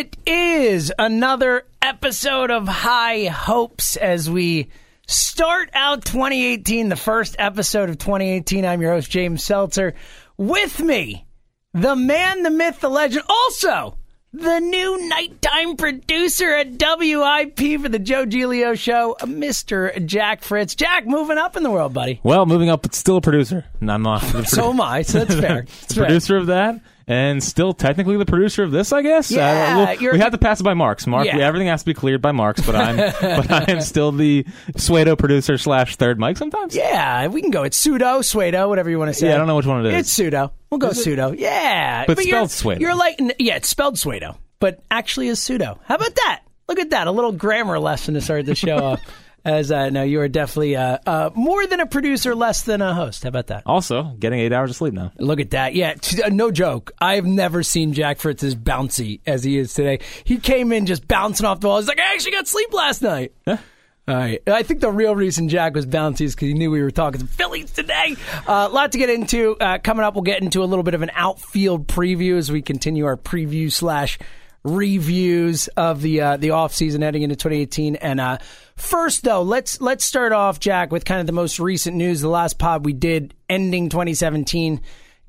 It is another episode of High Hopes as we start out 2018, the first episode of 2018. I'm your host, James Seltzer. With me, the man, the myth, the legend, also the new nighttime producer at WIP for the Joe Giglio Show, Mr. Jack Fritz. Jack, moving up in the world, buddy. Well, moving up, but still a producer. And I'm not So am I, so that's fair. That's fair. producer of that, and still technically the producer of this, I guess. Yeah, Uh, we'll- we have to pass it by Marks. Mark, Yeah. everything has to be cleared by Marks, but I'm but I am still the pseudo producer slash third mic sometimes. Yeah, we can go. It's pseudo, pseudo, whatever you want to say. Yeah, I don't know which one it is. It's pseudo. We'll go pseudo. Yeah, But you're- spelled pseudo. You're like, yeah, it's spelled pseudo, but actually is pseudo. How about that? Look at that. A little grammar lesson to start the show off. As uh, no, you are definitely uh, uh, more than a producer, less than a host. How about that? Also, getting eight hours of sleep now. Look at that. Yeah, t- uh, no joke. I've never seen Jack Fritz as bouncy as he is today. He came in just bouncing off the wall. He's like, I actually got sleep last night. All right. I think the real reason Jack was bouncy is because he knew we were talking the Phillies today. A lot to get into. Uh, coming up, we'll get into a little bit of an outfield preview as we continue our preview slash reviews of the uh, the offseason heading into 2018. And uh, first, though, let's let's start off, Jack, with kind of the most recent news. The last pod we did ending 2017.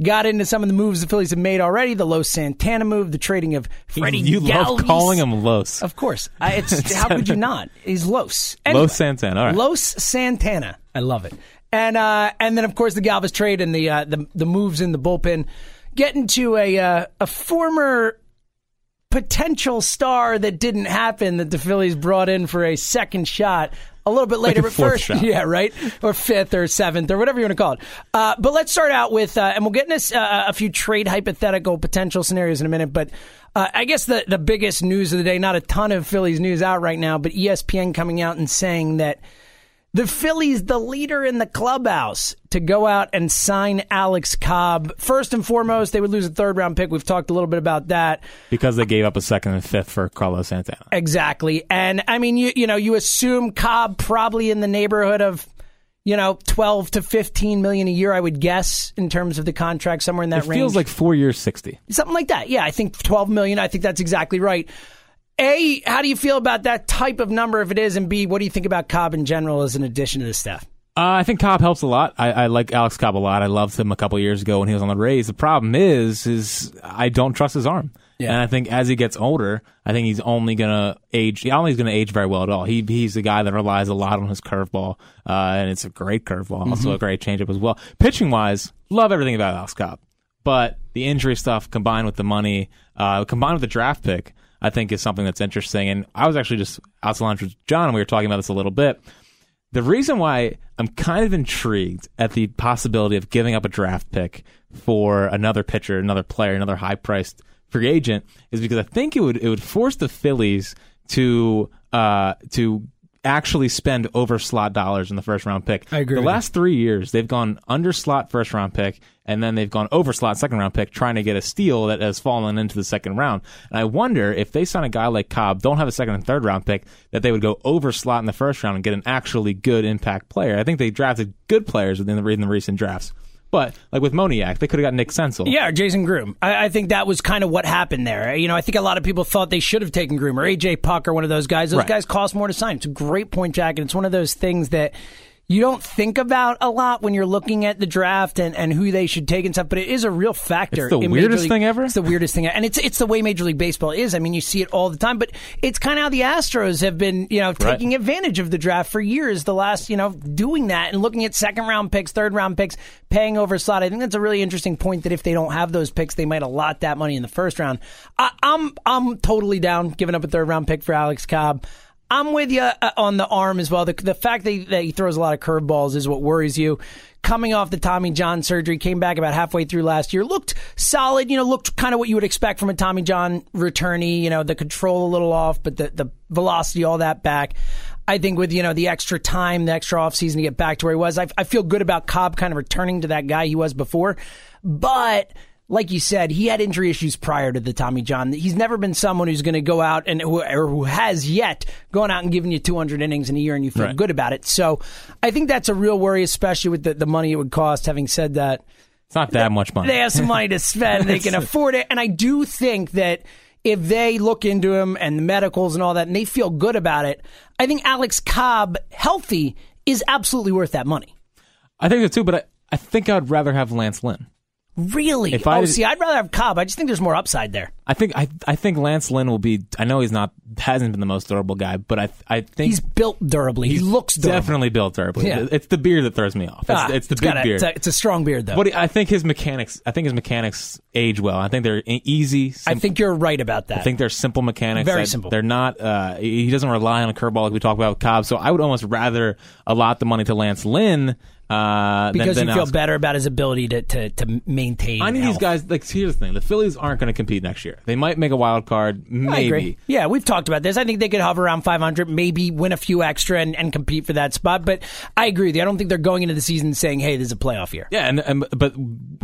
Got into some of the moves the Phillies have made already. The Los Santana move, the trading of Freddie you love calling him Los. Of course. I, it's how could you not? He's Los. Los Santana. All right. Los Santana. I love it. And uh, and then of course the Galvis trade and the uh, the the moves in the bullpen. Getting to a uh, a former potential star that didn't happen that the Phillies brought in for a second shot a little bit later, but first, shot. yeah, right, or fifth or seventh or whatever you want to call it. Uh, but let's start out with, uh, and we'll get into uh, a few trade hypothetical potential scenarios in a minute. But uh, I guess the the biggest news of the day, not a ton of Phillies news out right now, but ESPN coming out and saying that the Phillies, the leader in the clubhouse, to go out and sign Alex Cobb. First and foremost, they would lose a third round pick. We've talked a little bit about that. Because they gave up a second and fifth for Carlos Santana. Exactly. And I mean, you you know, you assume Cobb probably in the neighborhood of, you know, 12 to 15 million a year, I would guess, in terms of the contract, somewhere in that It range. feels like four years, sixty. something like that. Yeah, I think 12 million. I think that's exactly right. A, how do you feel about that type of number if it is? And B, what do you think about Cobb in general as an addition to the staff? Uh, I think Cobb helps a lot. I, I like Alex Cobb a lot. I loved him a couple years ago when he was on the Rays. The problem is, is I don't trust his arm. Yeah. And I think as he gets older, I think he's only gonna age. I don't think he's gonna age very well at all. He he's a guy that relies a lot on his curveball, uh, and it's a great curveball, also a great changeup as well. Pitching wise, love everything about Alex Cobb, but the injury stuff combined with the money, uh, combined with the draft pick, I think is something that's interesting. And I was actually just out to lunch with John, and we were talking about this a little bit. The reason why I'm kind of intrigued at the possibility of giving up a draft pick for another pitcher, another player, another high priced free agent is because I think it would it would force the Phillies to uh to actually spend over slot dollars in the first round pick. I agree The last three years they've gone under slot first round pick and then they've gone over slot second round pick trying to get a steal that has fallen into the second round. And I wonder if they sign a guy like Cobb, don't have a second and third round pick, that they would go over slot in the first round and get an actually good impact player. I think they drafted good players within the, in the recent drafts. But like with Moniak, they could have got Nick Senzel. Yeah, or Jason Groome. I, I think that was kind of what happened there. You know, I think a lot of people thought they should have taken Groome or AJ Puk or one of those guys. Those Right. guys cost more to sign. It's a great point, Jack, and it's one of those things that you don't think about a lot when you're looking at the draft and, and who they should take and stuff, but it is a real factor. It's the weirdest League- thing ever? It's the weirdest thing, and it's it's the way Major League Baseball is. I mean, you see it all the time, but it's kind of how the Astros have been, you know, taking advantage of the draft for years. The last, you know, doing that and looking at second round picks, third round picks, paying over slot. I think that's a really interesting point. That if they don't have those picks, they might allot that money in the first round. I, I'm I'm totally down giving up a third round pick for Alex Cobb. I'm with you uh, on the arm as well. The, the fact that he, that he throws a lot of curveballs is what worries you. Coming off the Tommy John surgery, came back about halfway through last year, looked solid. You know, looked kind of what you would expect from a Tommy John returnee. You know, the control a little off, but the the velocity, all that back. I think with you know the extra time, the extra offseason to get back to where he was, I, I feel good about Cobb kind of returning to that guy he was before. But like you said, he had injury issues prior to the Tommy John. He's never been someone who's going to go out and who, or who has yet gone out and given you 200 innings in a year and you feel Right. good about it. So I think that's a real worry, especially with the, the money it would cost. Having said that, It's not that much money. they have some money to spend. They can afford it. And I do think that if they look into him and the medicals and all that and they feel good about it, I think Alex Cobb healthy is absolutely worth that money. I think so too, but I, I think I'd rather have Lance Lynn. Really? If oh, I- see, I'd rather have Cobb. I just think there's more upside there. I think I I think Lance Lynn will be. I know he's not hasn't been the most durable guy, but I I think He's built durably. He looks durable. definitely built durably. Yeah. It's the beard that throws me off. It's, Ah, it's the it's big a- beard. It's a, it's a strong beard, though. but I think his mechanics. I think his mechanics age well. I think they're easy. I think you're right about that. I think they're simple mechanics. Very I- simple. They're not. Uh, he doesn't rely on a curveball like we talked about with Cobb. So I would almost rather allot the money to Lance Lynn uh, because than, you feel Alex better about his ability to, to, to maintain. I need these guys. Like, here's the thing: the Phillies aren't going to compete next year. They might make a wild card, maybe. Yeah, we've talked about this. I think they could hover around 500, maybe win a few extra and, and compete for that spot. But I agree with you. I don't think they're going into the season saying, "Hey, this is a playoff year." Yeah, and, and but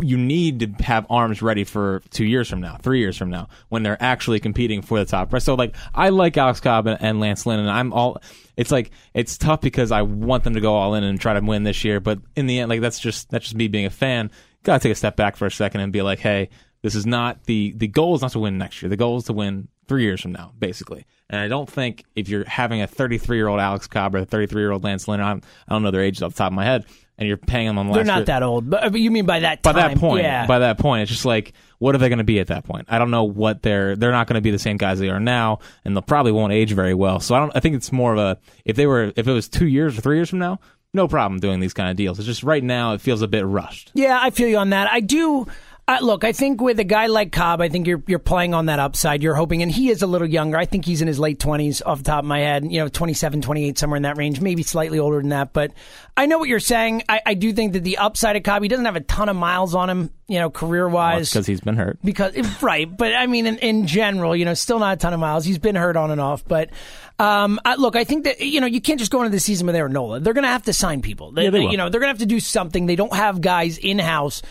you need to have arms ready for two years from now, three years from now, when they're actually competing for the top. So, like, I like Alex Cobb and, and Lance Lynn, and I'm all. It's like it's tough because I want them to go all in and try to win this year, but in the end, like that's just that's just me being a fan. Got to take a step back for a second and be like, hey, this is not the the goal is not to win next year. The goal is to win three years from now, basically. And I don't think if you're having a 33 year old Alex Cobb or a 33 year old Lance Lynn, I'm, I don't know their ages off the top of my head, and you're paying them on They're not that old, but but you mean by that by time? that point, yeah. by that point, it's just like, what are they going to be at that point? I don't know what they're. They're not going to be the same guys they are now, and they'll probably won't age very well. So I don't. I think it's more of a if they were if it was two years or three years from now, no problem doing these kind of deals. It's just right now it feels a bit rushed. Yeah, I feel you on that. I do. Uh, look, I think with a guy like Cobb, I think you're you're playing on that upside. You're hoping, and he is a little younger. I think he's in his late 20s off the top of my head, you know, 27, 28, somewhere in that range, maybe slightly older than that. But I know what you're saying. I, I do think that the upside of Cobb, he doesn't have a ton of miles on him, you know, career wise. because he's been hurt. because right but i mean in, in general you know still not a ton of miles he's been hurt on and off but um, I, look i think that you know you can't just go into the season with aaron nola they're going to have to sign people they, Yeah, they will. you know they're going to have to do something they don't have guys in-house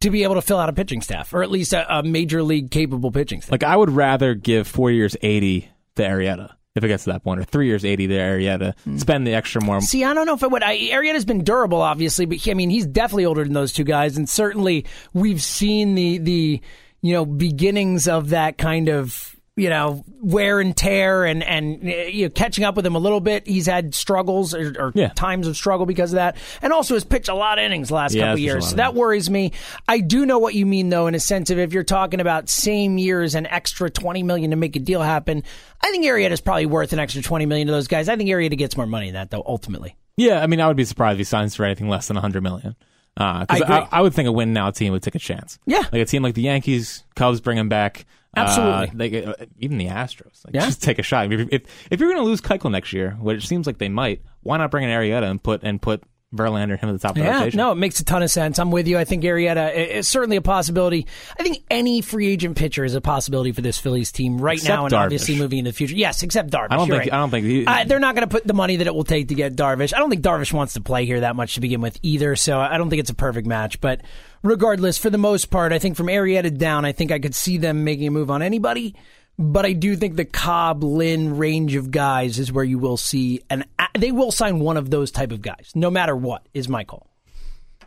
to be able to fill out a pitching staff or at least a, a major league capable pitching staff Like I would rather give four years eighty to Arrieta if it gets to that point, or three years eighty to Arrieta. Hmm. Spend the extra more. See, I don't know if it would. I, Arrieta's been durable, obviously, but he, I mean, he's definitely older than those two guys, and certainly we've seen the the you know beginnings of that kind of you know wear and tear, and and uh, you know catching up with him a little bit. He's had struggles or, or Yeah. times of struggle because of that, and also has pitched a lot of innings the last Yeah, couple of he's pitched a years. So that innings. worries me. I do know what you mean, though, in a sense of if you're talking about same years and extra twenty million to make a deal happen. I think Arrieta's probably worth an extra twenty million to those guys. I think Arrieta gets more money than that, though. Ultimately. Yeah, I mean, I would be surprised if he signs for anything less than hundred million. Uh, 'cause I. I, I would think a win now team would take a chance. Yeah. like a team like the Yankees, Cubs bring him back. Absolutely. Uh, like, uh, even the Astros. Like, Yeah. just take a shot. If, if, if you're going to lose Keuchel next year, which seems like they might, why not bring in Arrieta and put and put Verlander him at the top of the Yeah, rotation? no, it makes a ton of sense. I'm with you. I think Arrieta is certainly a possibility. I think any free agent pitcher is a possibility for this Phillies team right Except now and Darvish. obviously moving into the future. Yes, except Darvish. I don't You're think. right. I don't think. He, Uh, they're not going to put the money that it will take to get Darvish. I don't think Darvish wants to play here that much to begin with either, so I don't think it's a perfect match. But regardless, for the most part, I think from Arrieta down, I think I could see them making a move on anybody. But I do think the Cobb Lynn range of guys is where you will see, and they will sign one of those type of guys, no matter what. Is my call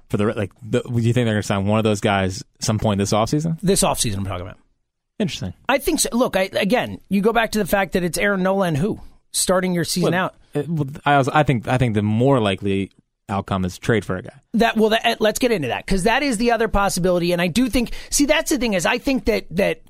for the like. The, do you think they're going to sign one of those guys some point this offseason? this offseason? I'm talking about. Interesting. I think so. Look, I, again, you go back to the fact that it's Aaron Nola and who starting your season out. It- well, I, was, I think. I think the more likely outcome is trade for a guy. That well, that, let's get into that because that is the other possibility, and I do think. See, that's the thing is, I think that that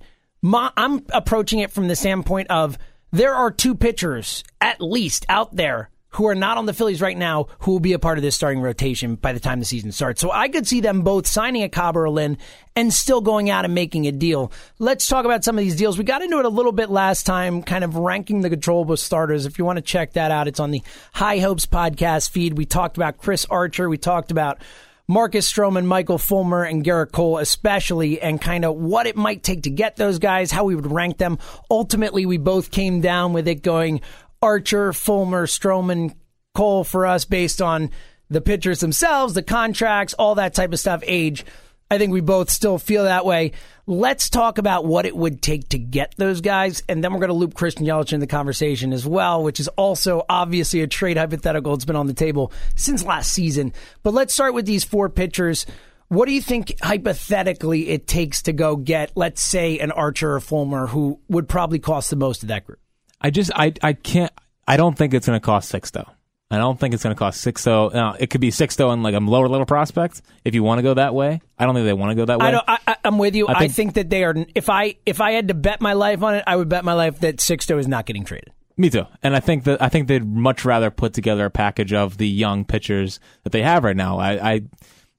my, I'm approaching it from the standpoint of there are two pitchers at least out there who are not on the Phillies right now who will be a part of this starting rotation by the time the season starts. So I could see them both signing a Cobb or a Lynn and still going out and making a deal. Let's talk about some of these deals. We got into it a little bit last time, kind of ranking the controllable starters. If you want to check that out, it's on the High Hopes podcast feed. We talked about Chris Archer. We talked about Marcus Stroman, Michael Fulmer, and Gerrit Cole, especially, and kind of what it might take to get those guys, how we would rank them. Ultimately, we both came down with it going Archer, Fulmer, Stroman, Cole for us based on the pitchers themselves, the contracts, all that type of stuff, age. I think we both still feel that way. Let's talk about what it would take to get those guys, and then we're going to loop Christian Yelich in the conversation as well, which is also obviously a trade hypothetical. It's been on the table since last season. But let's start with these four pitchers. What do you think hypothetically it takes to go get, let's say, an Archer or Fulmer who would probably cost the most of that group? I just I I can't. I don't think it's going to cost six though. I don't think it's going to cost six though. It could be six though in like a lower level prospect if you want to go that way. I don't think they want to go that way. I don't, I, am with you. I think- I think, that they are. If I if I had to bet my life on it, I would bet my life that Sixto is not getting traded. Me too. And I think that I think they'd much rather put together a package of the young pitchers that they have right now. I, I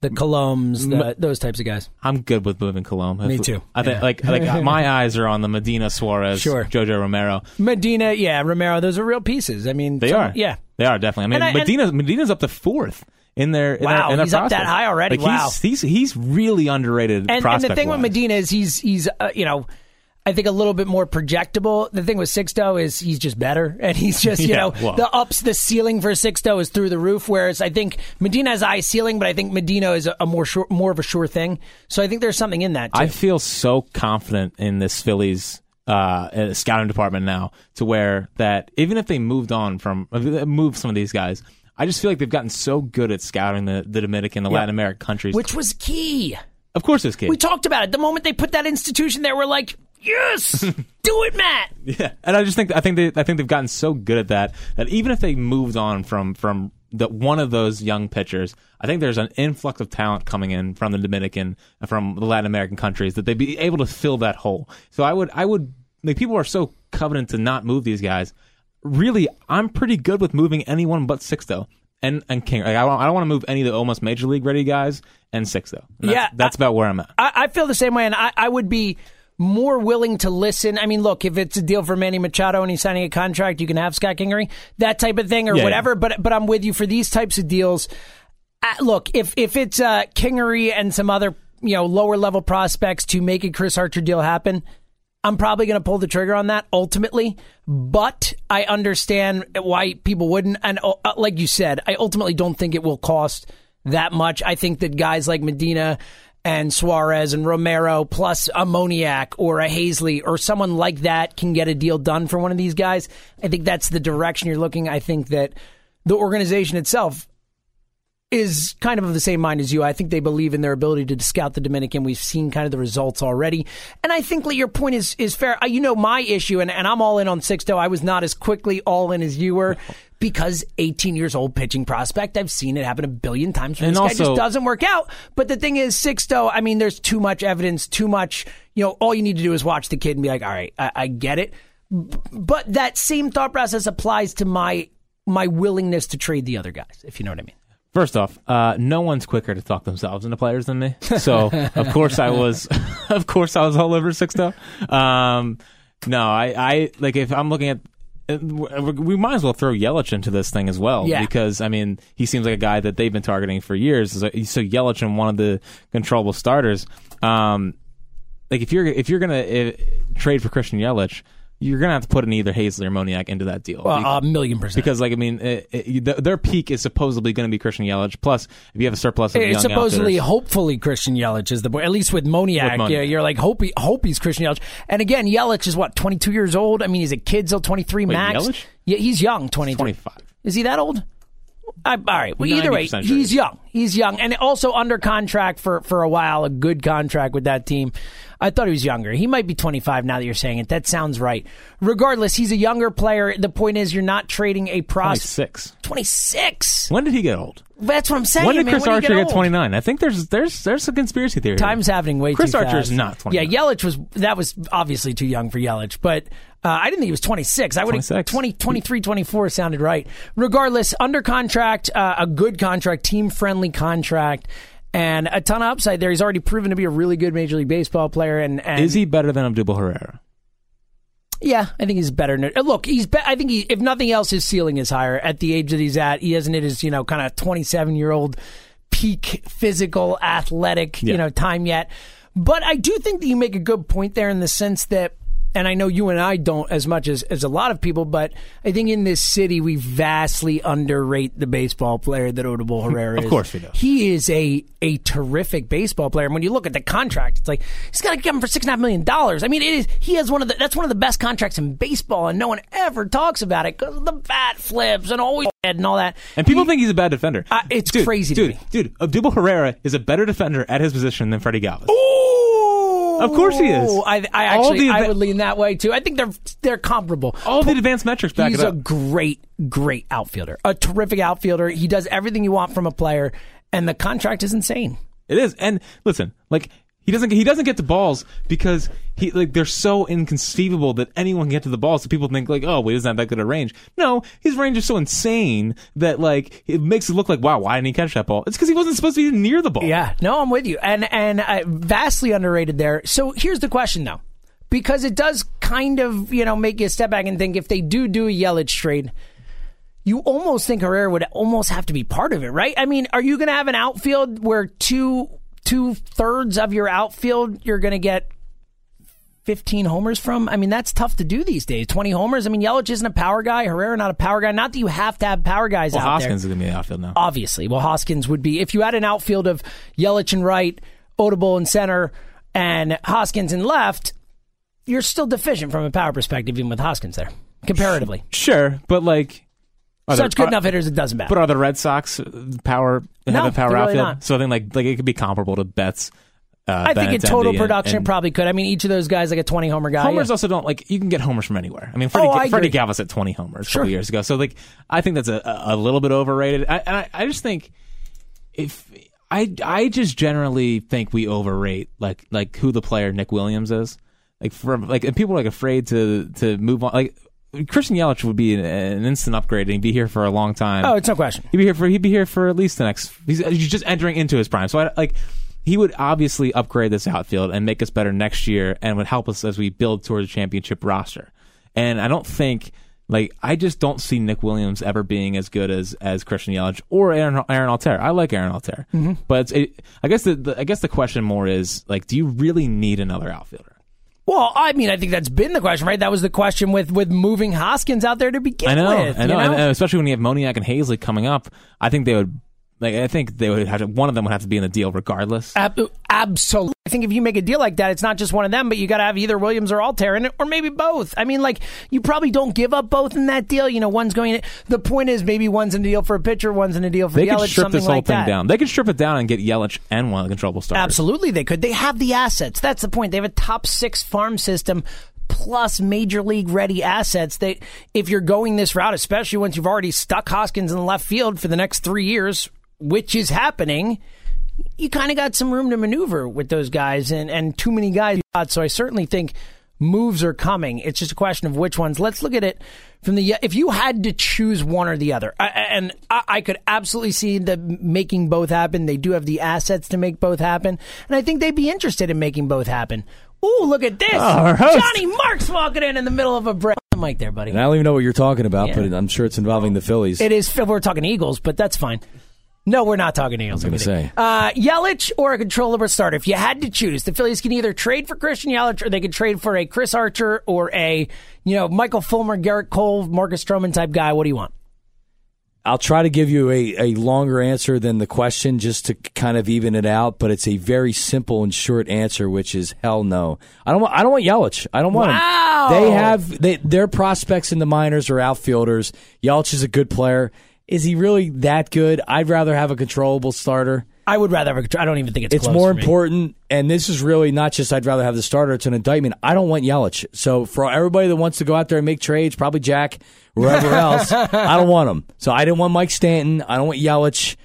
The Kilomes, the, those types of guys. I'm good with moving Kilome. Me too. I think Yeah. like like uh, my eyes are on the Medina Suarez, Sure. Jojo Romero. Medina, yeah, Romero. Those are real pieces. I mean, They some- are. Yeah. They are definitely. I mean, I- and- Medina Medina's up to fourth in their in Wow, their, in he's up that high already? Like, Wow. He's, he's he's really underrated. And, and the thing with. Medina is he's he's uh, you know. I think a little bit more projectable. The thing with Sixto is he's just better, and he's just you Yeah, know well. the ups, the ceiling for Sixto is through the roof. Whereas I think Medina has a high ceiling, but I think Medina is a, a more sure, more of a sure thing. So I think there's something in that. Too. I feel so confident in this Phillies uh, uh, scouting department now to where that even if they moved on from moved some of these guys, I just feel like they've gotten so good at scouting the, the Dominican, the Latin American countries. which was key. of course, is key. We talked about it. The moment they put that institution there, we're like, yes, do it, Matt. Yeah, and I just think I think they I think they've gotten so good at that that even if they moved on from from the one of those young pitchers, I think there's an influx of talent coming in from the Dominican from the Latin American countries that they'd be able to fill that hole. So I would I would like people are so covenant to not move these guys. Really, I'm pretty good with moving anyone but Sixto and and King. Like I don't I don't want to move any of the almost major league ready guys and Sixto. And that's, Yeah, that's about where I'm at. I, I feel the same way, and I, I would be more willing to listen. I mean, look, if it's a deal for Manny Machado and he's signing a contract, you can have Scott Kingery, that type of thing, or Yeah, whatever. But but I'm with you for these types of deals. Uh, look, if if it's uh, Kingery and some other you know lower level prospects to make a Chris Archer deal happen. I'm probably going to pull the trigger on that ultimately, but I understand why people wouldn't. And uh, like you said, I ultimately don't think it will cost that much. I think that guys like Medina and Suarez and Romero, plus a Moniak or a Haseley or someone like that, can get a deal done for one of these guys. I think that's the direction you're looking. I think that the organization itself is kind of of the same mind as you. I think they believe in their ability to scout the Dominican. We've seen kind of the results already. And I think Lee, your point is is fair. You know my issue, and, and I'm all in on Sixto. I was not as quickly all in as you were because 18 years old pitching prospect. I've seen it happen a billion times. When And this guy just doesn't work out. But the thing is, Sixto, I mean, there's too much evidence, too much. You know, all you need to do is watch the kid and be like, all right, I, I get it. But that same thought process applies to my my willingness to trade the other guys, if you know what I mean. First off, uh, no one's quicker to talk themselves into players than me. So of course I was, of course I was all over Sixto. Um, no, I, I like if I'm looking at. Uh, We might as well throw Yelich into this thing as well Yeah. because I mean he seems like a guy that they've been targeting for years. So so Yelich and one of the controllable starters. Um, like if you're if you're gonna uh, trade for Christian Yelich, you're gonna have to put in either Haseley or Moniak into that deal. Uh, a million percent. Because, like, I mean, it, it, th- their peak is supposedly going to be Christian Yelich. Plus, if you have a surplus of It's young supposedly, hopefully, Christian Yelich is the boy. At least with Moniak, With. Yeah, you're like hope he, hope he's Christian Yelich. And again, Yelich is what 22 years old. I mean, he's a kid till 23 max. Yelich? Yeah, he's young. 23. 25. Is he that old? I, all right. Well, either way, 90% he's young. He's young, and also under contract for for a while. A good contract with that team. I thought he was younger. He might be 25 now that you're saying it. That sounds right. Regardless, he's a younger player. The point is, you're not trading a prospect. 26. 26. When did he get old? That's what I'm saying. When did. Chris you Archer get get, 29? I think there's there's there's a conspiracy theory. Time's happening way Chris too Archer fast. is not 29. Yeah, Yelich was that was obviously too young for Yelich, but uh, I didn't think he was 26. I would have 26. 20, 23, 24 sounded right. Regardless, under contract, uh, a good contract, team friendly contract, and a ton of upside there. He's already proven to be a really good Major League Baseball player. And, and Is he better than Odubel Herrera? Yeah, I think he's better. Than, uh, look, he's. Be, I think he, if nothing else, his ceiling is higher at the age that he's at. He hasn't hit his, you know, kind of twenty-seven year old peak physical, athletic, you know, time yet. But I do think that you make a good point there in the sense that and I know you and I don't as much as, as a lot of people, but I think in this city we vastly underrate the baseball player that Odubel Herrera is. Of course we do. He is a a terrific baseball player. And when you look at the contract, it's like he's got to give him for six and a half million dollars. I mean, it is he has one of the that's one of the best contracts in baseball, and no one ever talks about it because of the bat flips and always and all that. And people he, think he's a bad defender. Uh, it's dude, crazy, dude. Me. Dude, Odubel Herrera is a better defender at his position than Freddie Galvis. Ooh, of course he is. I, I actually I would lean that way too. I think they're they're comparable. All the advanced metrics back he's it up. a great, great outfielder, a terrific outfielder. He does everything you want from a player, and the contract is insane. It is. And listen, like he doesn't he doesn't get to balls because he like they're so inconceivable that anyone can get to the balls. So people think like, oh, wait, doesn't have that good a range. No, his range is so insane that like it makes it look like, wow, why didn't he catch that ball? It's because he wasn't supposed to be near the ball. Yeah, no, I'm with you, and and uh, vastly underrated there. So here's the question though, because it does kind of you know make you step back and think if they do do a Yelich trade. You almost think Herrera would almost have to be part of it, right? I mean, are you going to have an outfield where two two thirds of your outfield you're going to get 15 homers from. I mean, that's tough to do these days. 20 homers. I mean, Yelich isn't a power guy. Herrera not a power guy. Not that you have to have power guys well, out Hoskins there. is going to be the outfield now. Obviously. Well, Hoskins would be. If you had an outfield of Yelich and right, Odubel in center, and Hoskins in left, you're still deficient from a power perspective, even with Hoskins there, comparatively. Sure, but like are Such there, good are, enough hitters, it doesn't matter. But are the Red Sox power have no, a power outfield? Really so I think like like it could be comparable to Betts. Uh, I think in total production, and, probably could. I mean, each of those guys like a twenty homer guy. Homers yeah. also don't like you can get homers from anywhere. I mean, Freddie, oh, Freddie Galvis at twenty homers sure. a couple years ago. So like, I think that's a, a little bit overrated. I, and I, I just think if I I just generally think we overrate like like who the player Nick Williams is. Like from like and people are like afraid to to move on. Like Christian Yelich would be an, an, instant upgrade and he'd be here for a long time. Oh, it's no question. He'd be here for he'd be here for at least the next. He's, he's just entering into his prime. So I like he would obviously upgrade this outfield and make us better next year and would help us as we build towards a championship roster. And I don't think like I just don't see Nick Williams ever being as good as as Christian Yelich or Aaron Aaron Altherr. I like Aaron Altherr, mm-hmm. but it, I guess the, the I guess the question more is like, do you really need another outfielder? Well, I mean, I think that's been the question, right? That was the question with with moving Hoskins out there to begin I know, with. I know, you know? And, especially when you have Moniak and Haseley coming up, I think they would. Like, I think they would have to, one of them would have to be in the deal regardless. Ab- absolutely. I think if you make a deal like that, it's not just one of them, but you got to have either Williams or Altherr in it, or maybe both. I mean, like you probably don't give up both in that deal. You know, one's going. In, the point is, maybe one's in a deal for a pitcher, one's in a deal for they Yelich. could strip this whole like thing that. down. They could strip it down and get Yelich and one of the controllable starters. Absolutely, they could. They have the assets. That's the point. They have a top six farm system plus major league ready assets that if you're going this route, especially once you've already stuck Hoskins in the left field for the next three years, which is happening, you kind of got some room to maneuver with those guys and, and too many guys. So I certainly think moves are coming. It's just a question of which ones. Let's look at it from the if you had to choose one or the other, I, and I, I, could absolutely see the making both happen. They do have the assets to make both happen, and I think they'd be interested in making both happen. Ooh, look at this. Oh, Johnny Marks walking in in the middle of a break. Mic there, buddy. And I don't even know what you're talking about, yeah. but I'm sure it's involving the Phillies. It is. We're talking Eagles, but that's fine. No, we're not talking. I was going to say. Uh, Yelich or a controllable starter. If you had to choose, the Phillies can either trade for Christian Yelich or they could trade for a Chris Archer or a, you know, Michael Fulmer, Gerrit Cole, Marcus Stroman type guy. What do you want? I'll try to give you a, a longer answer than the question just to kind of even it out, but it's a very simple and short answer, which is hell no. I don't want I don't want Yelich. I don't want wow. him. They have they, their prospects in the minors are outfielders. Yelich is a good player. Is he really that good? I'd rather have a controllable starter. I would rather have a. I don't even think it's. It's more important, and this is really not just. I'd rather have the starter. It's an indictment. I don't want Yelich. So for everybody that wants to go out there and make trades, probably Jack, wherever else, I don't want them. So I didn't want Mike Stanton. I don't want Yelich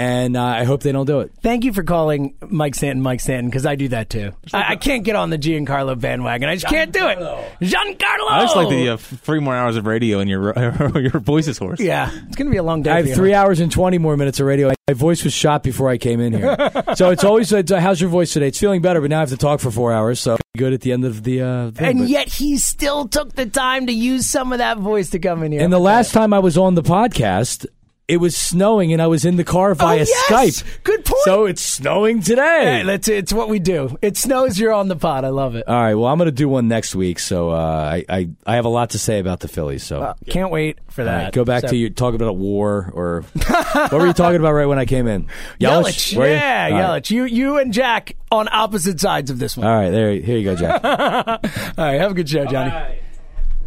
and uh, I hope they don't do it. Thank you for calling Mike Stanton Mike Stanton because I do that too. I, I, can't get on the Giancarlo bandwagon. I just can't do it. Giancarlo. I just like the uh, three more hours of radio and your your voice is hoarse. Yeah, it's gonna be a long day. I have three hours and twenty more minutes of radio. My voice was shot before I came in here, so it's always uh, how's your voice today? It's feeling better, but now I have to talk for four hours. So good at the end of the. Uh, thing, and but. yet he still took the time to use some of that voice to come in here. And the last time I was on the podcast, it was snowing and I was in the car via oh, yes! Skype. Good point. So it's snowing today. Hey, that's it's what we do. It snows. You're on the pod. I love it. All right. Well, I'm going to do one next week. So uh, I, I I have a lot to say about the Phillies. So uh, can't wait for that. Right, go back so. to you talk about a war or what were you talking about right when I came in? Yelich. Yelich yeah, you? Yelich. Right. You you and Jack on opposite sides of this one. All right. There. Here you go, Jack. All right. Have a good show, Johnny.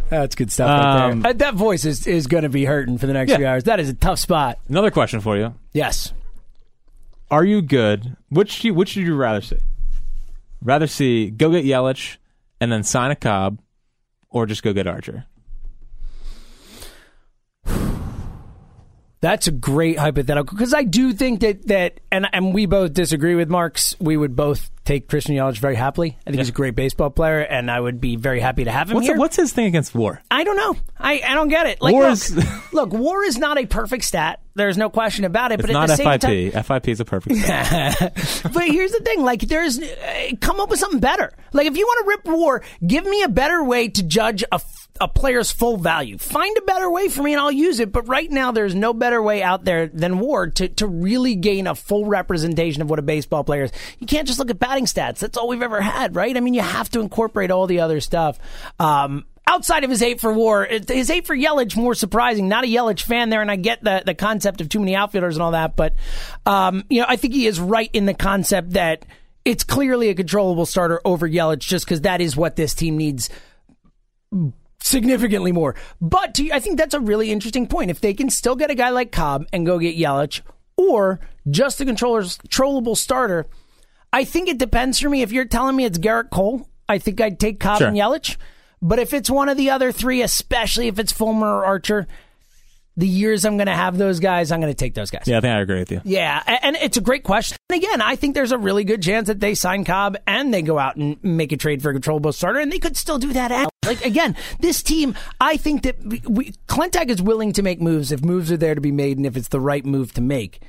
That's good stuff right Um, there. That voice is, is going to be hurting for the next Yeah. few hours. That is a tough spot. Another question for you: Yes. Are you good? Which do you, which would you rather see? Rather see go get Yelich and then sign a Cobb, or just go get Archer? That's a great hypothetical because I do think that that and and we both disagree with Marks. We would both take Christian Yelich very happily. I think he's a great baseball player, and I would be very happy to have him What's here. what's his thing against War? I don't know. I, I don't get it. Like, War look, is- look, war is not a perfect stat. There's no question about it. It's but not at the same time, FIP. FIP is a perfect. stat. but here's the thing: like, there's uh, come up with something better. Like, if you want to rip war, give me a better way to judge a, a player's full value. Find a better way for me, and I'll use it. But right now, there's no better way out there than war to to really gain a full representation of what a baseball player is. You can't just look at batting stats. That's all we've ever had, right? I mean, you have to incorporate all the other stuff. Um, outside of his hate for war, his hate for Yelich more surprising. Not a Yelich fan there, and I get the the concept of too many outfielders and all that, but um, you know, I think he is right in the concept that it's clearly a controllable starter over Yelich, just because that is what this team needs significantly more. But to, I think that's a really interesting point. If they can still get a guy like Cobb and go get Yelich, or just the controller's controllable starter, I think it depends for me. If you're telling me it's Gerrit Cole, I think I'd take Cobb Sure. and Yelich. But if it's one of the other three, especially if it's Fulmer or Archer, the years I'm going to have those guys, I'm going to take those guys. yeah, I think I agree with you. Yeah, and it's a great question. And again, I think there's a really good chance that they sign Cobb and they go out and make a trade for a controllable starter, and they could still do that. At, like again, this team, I think that we, we, Klentak is willing to make moves if moves are there to be made, and if it's the right move to make,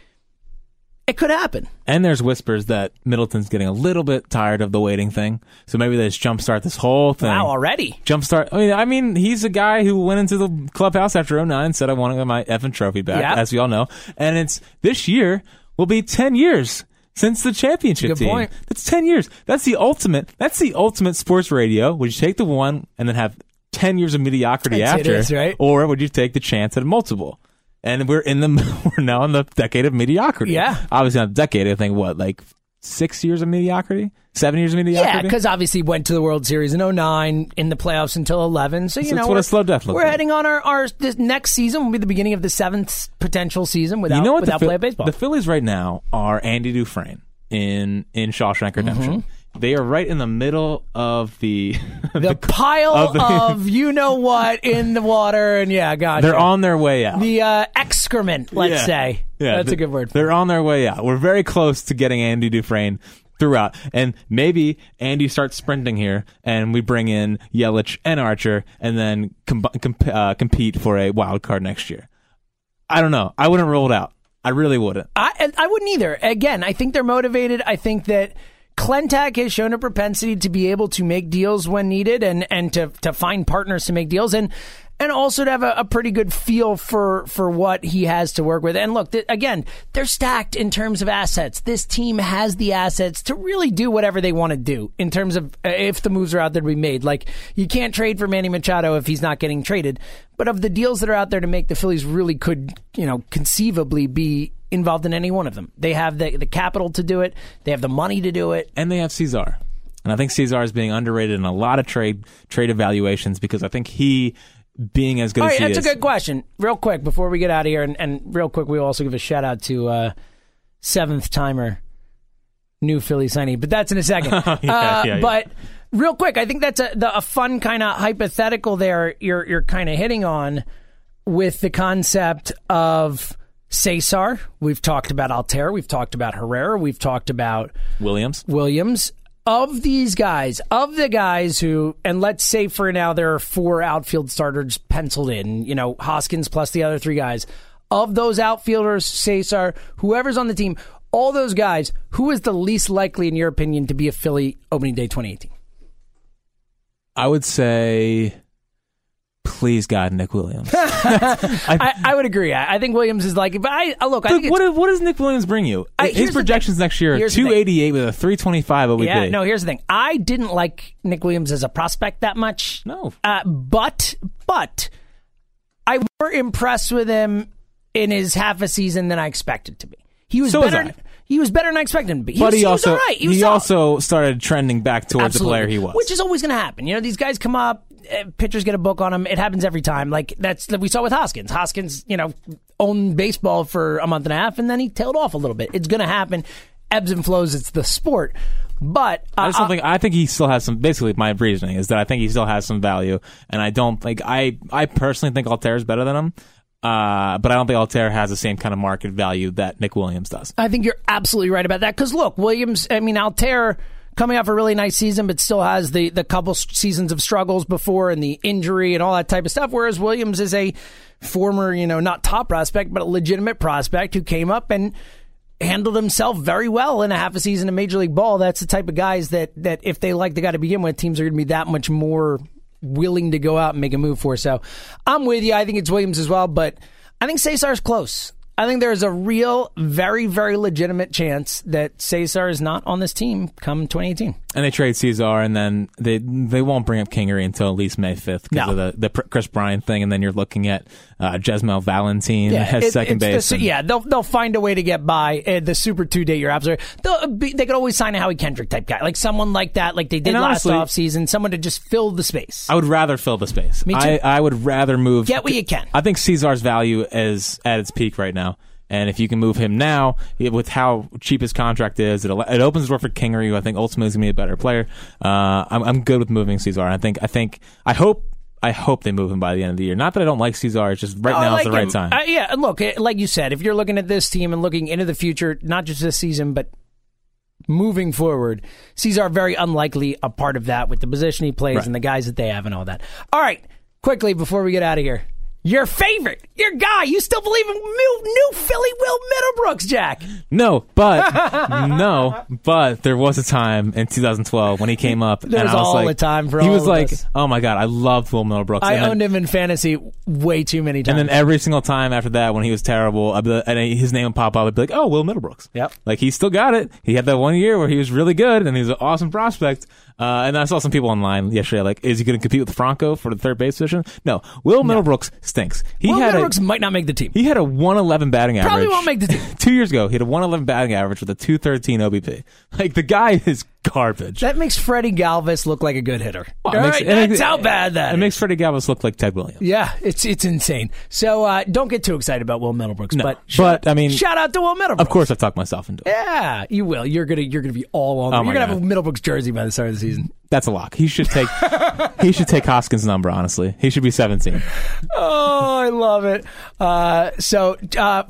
it could happen. And there's whispers that Middleton's getting a little bit tired of the waiting thing, so maybe they just jumpstart this whole thing. Wow, already. Jumpstart. I mean, I mean, he's a guy who went into the clubhouse after 09 and said, "I want to get my effing trophy back," Yeah. as we all know. And it's this year will be 10 years since the championship Good team. point. That's 10 years. That's the ultimate. That's the ultimate sports radio. Would you take the one and then have 10 years of mediocrity That's- after, is, right? or would you take the chance at a multiple? And we're in the we're now in the decade of mediocrity. Yeah. obviously not a decade. I think what like six years of mediocrity, seven years of mediocrity. Yeah, because obviously went to the World Series in 09, in the playoffs until 11. So, you So know, it's what a we're- slow death We're like. heading on our, our this next season will be the beginning of the seventh potential season without, you know what without the, play Phil- of baseball. the Phillies right now are Andy Dufresne in in Shawshank Redemption. Mm-hmm. They are right in the middle of the. the pile of of, you know what in the water, and yeah, gotcha. they're on their way out. the uh, excrement, let's Yeah. say. Yeah, that's th- a good word. They're on their way out. We're very close to getting Andy Dufresne throughout, and maybe Andy starts sprinting here, and we bring in Yelich and Archer, and then com- comp- uh, compete for a wild card next year. I don't know. I wouldn't rule it out. I really wouldn't. I I wouldn't either. Again, I think they're motivated. I think that Klentak has shown a propensity to be able to make deals when needed and and to to find partners to make deals and and also to have a, a pretty good feel for for what he has to work with. And look, th- again, they're stacked in terms of assets. This team has the assets to really do whatever they want to do in terms of uh, if the moves are out there to be made. Like you can't trade for Manny Machado if he's not getting traded. But of the deals that are out there to make, the Phillies really could, you know, conceivably be involved in any one of them. They have the the capital to do it. They have the money to do it. and they have Cesar. And I think Cesar is being underrated in a lot of trade trade evaluations because I think he being as good All as he that's is. a good question. Real quick before we get out of here, and, and real quick, we also give a shout out to uh, seventh timer, new Philly signee. But that's in a second. Yeah, Uh, yeah, yeah. But real quick, I think that's a the, a fun kind of hypothetical. There, you're you're kind of hitting on with the concept of. Cesar, we've talked about Altherr, we've talked about Herrera, we've talked about Williams. Williams. Of these guys, of the guys who, and let's say for now there are four outfield starters penciled in, you know, Hoskins plus the other three guys. Of those outfielders, Cesar, whoever's on the team, all those guys, who is the least likely, in your opinion, to be a Philly opening day 2018? I would say, please God, Nick Williams. I, I, would agree. I, I, think Williams is like, but I look. I think what, what does Nick Williams bring you? His projections next year are two eighty eight with a three twenty five OBP. Yeah, no. Here's the thing. I didn't like Nick Williams as a prospect that much. No, uh, but but I were impressed with him in his half a season than I expected to be. He was so better. Was he was better than I expected him to be. He but was, he, also he, right. he, he also started trending back towards Absolutely. the player he was, which is always going to happen. You know, these guys come up, pitchers get a book on him. It happens every time. Like that's what we saw with Hoskins. Hoskins, you know, owned baseball for a month and a half, and then he tailed off a little bit. It's going to happen. Ebbs and flows. It's the sport. But uh, I just don't think I think he still has some. Basically, my reasoning is that I think he still has some value, and I don't like I I personally think Altherr is better than him. Uh, but I don't think Altherr has the same kind of market value that Nick Williams does. I think you're absolutely right about that. Because look, Williams, I mean, Altherr coming off a really nice season, but still has the, the couple seasons of struggles before and the injury and all that type of stuff. Whereas Williams is a former, you know, not top prospect, but a legitimate prospect who came up and handled himself very well in a half a season of Major League Ball. That's the type of guys that, that if they like the guy to begin with, teams are going to be that much more willing to go out and make a move for. So I'm with you. I think it's Williams as well, but I think Cesar's close. I think there's a real, very, very legitimate chance that Cesar is not on this team come 2018 and they trade Cesar, and then they they won't bring up Kingery until at least May fifth because no. of the, the Kris Bryant thing, and then you're looking at uh, Jesmuel Valentin yeah, as it, second base. The, yeah, they'll they'll find a way to get by uh, the Super two day. date. You're absolutely. Be, they could always sign a Howie Kendrick type guy, like someone like that, like they did honestly, last offseason, someone to just fill the space. I would rather fill the space. Me too. I, I would rather move. Get what you can. I think Cesar's value is at its peak right now. And if you can move him now, with how cheap his contract is, it, it opens the door for Kingery, who I think ultimately is going to be a better player. Uh, I'm, I'm good with moving Cesar. I think, I think, I hope I hope they move him by the end of the year. Not that I don't like Cesar, it's just right now like is the right time. Uh, yeah, look, eh, like you said, if you're looking at this team and looking into the future, not just this season, but moving forward, Cesar very unlikely a part of that with the position he plays right. and the guys that they have and all that. All right, quickly before we get out of here, your favorite, your guy. You still believe in new, new Philly Will Middlebrooks, Jack? No, but no, but there was a time in 2012 when he came up, and I was all like, the time for he all was of like, us. oh my god, I loved Will Middlebrooks. I and owned then, him in fantasy way too many times. And then every single time after that, when he was terrible, I'd be, and his name would pop up. I'd be like, oh, Will Middlebrooks. Yep. Like he still got it. He had that one year where he was really good, and he was an awesome prospect. Uh, and I saw some people online yesterday like, is he going to compete with Franco for the third base position? No, Will Middlebrooks stinks. He Will had Middlebrooks a, might not make the team. He had a 111 batting average. Probably won't make the team. Two years ago, he had a 111 batting average with a 213 OBP. Like the guy is garbage. That makes Freddie Galvis look like a good hitter. Well, All makes, right, that's how bad that It is. makes Freddie Galvis look like Ted Williams. Yeah, it's it's insane. So uh, don't get too excited about Will Middlebrooks. No, but shout, but I mean, shout out to Will Middlebrooks. Of course, I've talked myself into it. Yeah, you will. You're gonna you're gonna be all on. Oh you're gonna God. have a Middlebrooks jersey by the start of the season. That's a lock. He should take he should take Hoskins' number. Honestly, he should be 17. Oh, I love it. Uh, so. Uh,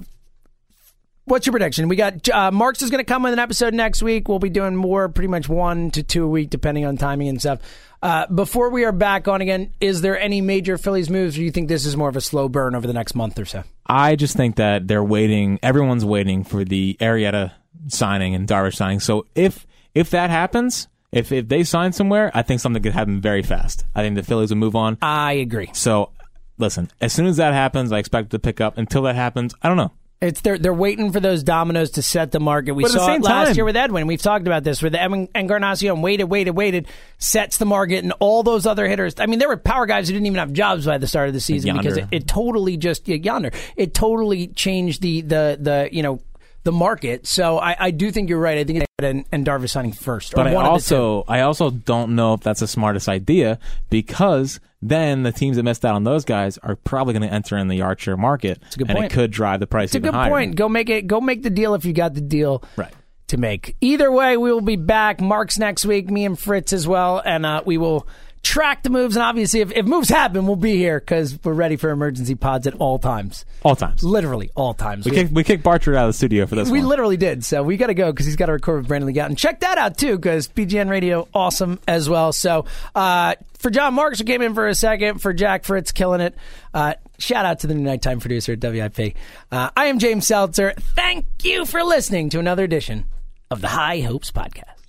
What's your prediction? We got uh, Marks is going to come with an episode next week. We'll be doing more, pretty much one to two a week, depending on timing and stuff. Uh, before we are back on again, is there any major Phillies moves, or do you think this is more of a slow burn over the next month or so? I just think that they're waiting. Everyone's waiting for the Arrieta signing and Darvish signing. So if if that happens, if if they sign somewhere, I think something could happen very fast. I think the Phillies will move on. I agree. So listen, as soon as that happens, I expect to pick up. Until that happens, I don't know. It's they're they're waiting for those dominoes to set the market. We But at the saw it last time- year with Edwin. We've talked about this with Edwin Encarnacion. Waited, waited, waited, sets the market, and all those other hitters. I mean, there were power guys who didn't even have jobs by the start of the season because it, it totally just yonder. It totally changed the the the you know the market. So I, I do think you're right. I think it's and, and Darvish signing first. But I one of the two. also I also don't know if that's the smartest idea because then the teams that missed out on those guys are probably going to enter in the Archer market, It's a good and point. it could drive the price It's a good higher. point. Go make it. Go make the deal if you got the deal. Right. To make. Either way, we will be back. Mark's next week. Me and Fritz as well, and uh, we will track the moves. And obviously, if, if moves happen, we'll be here because we're ready for emergency pods at all times. All times. Literally all times. We kicked, we kicked Barcher out of the studio for this we one. literally did. So we got to go because he's got to record with Brandon Lee Gowton. Check that out too because BGN Radio awesome as well. So uh, for John Marks who came in for a second, for Jack Fritz killing it. Uh, shout out to the new nighttime producer at WIP. Uh, I am James Seltzer. Thank you for listening to another edition of the High Hopes Podcast.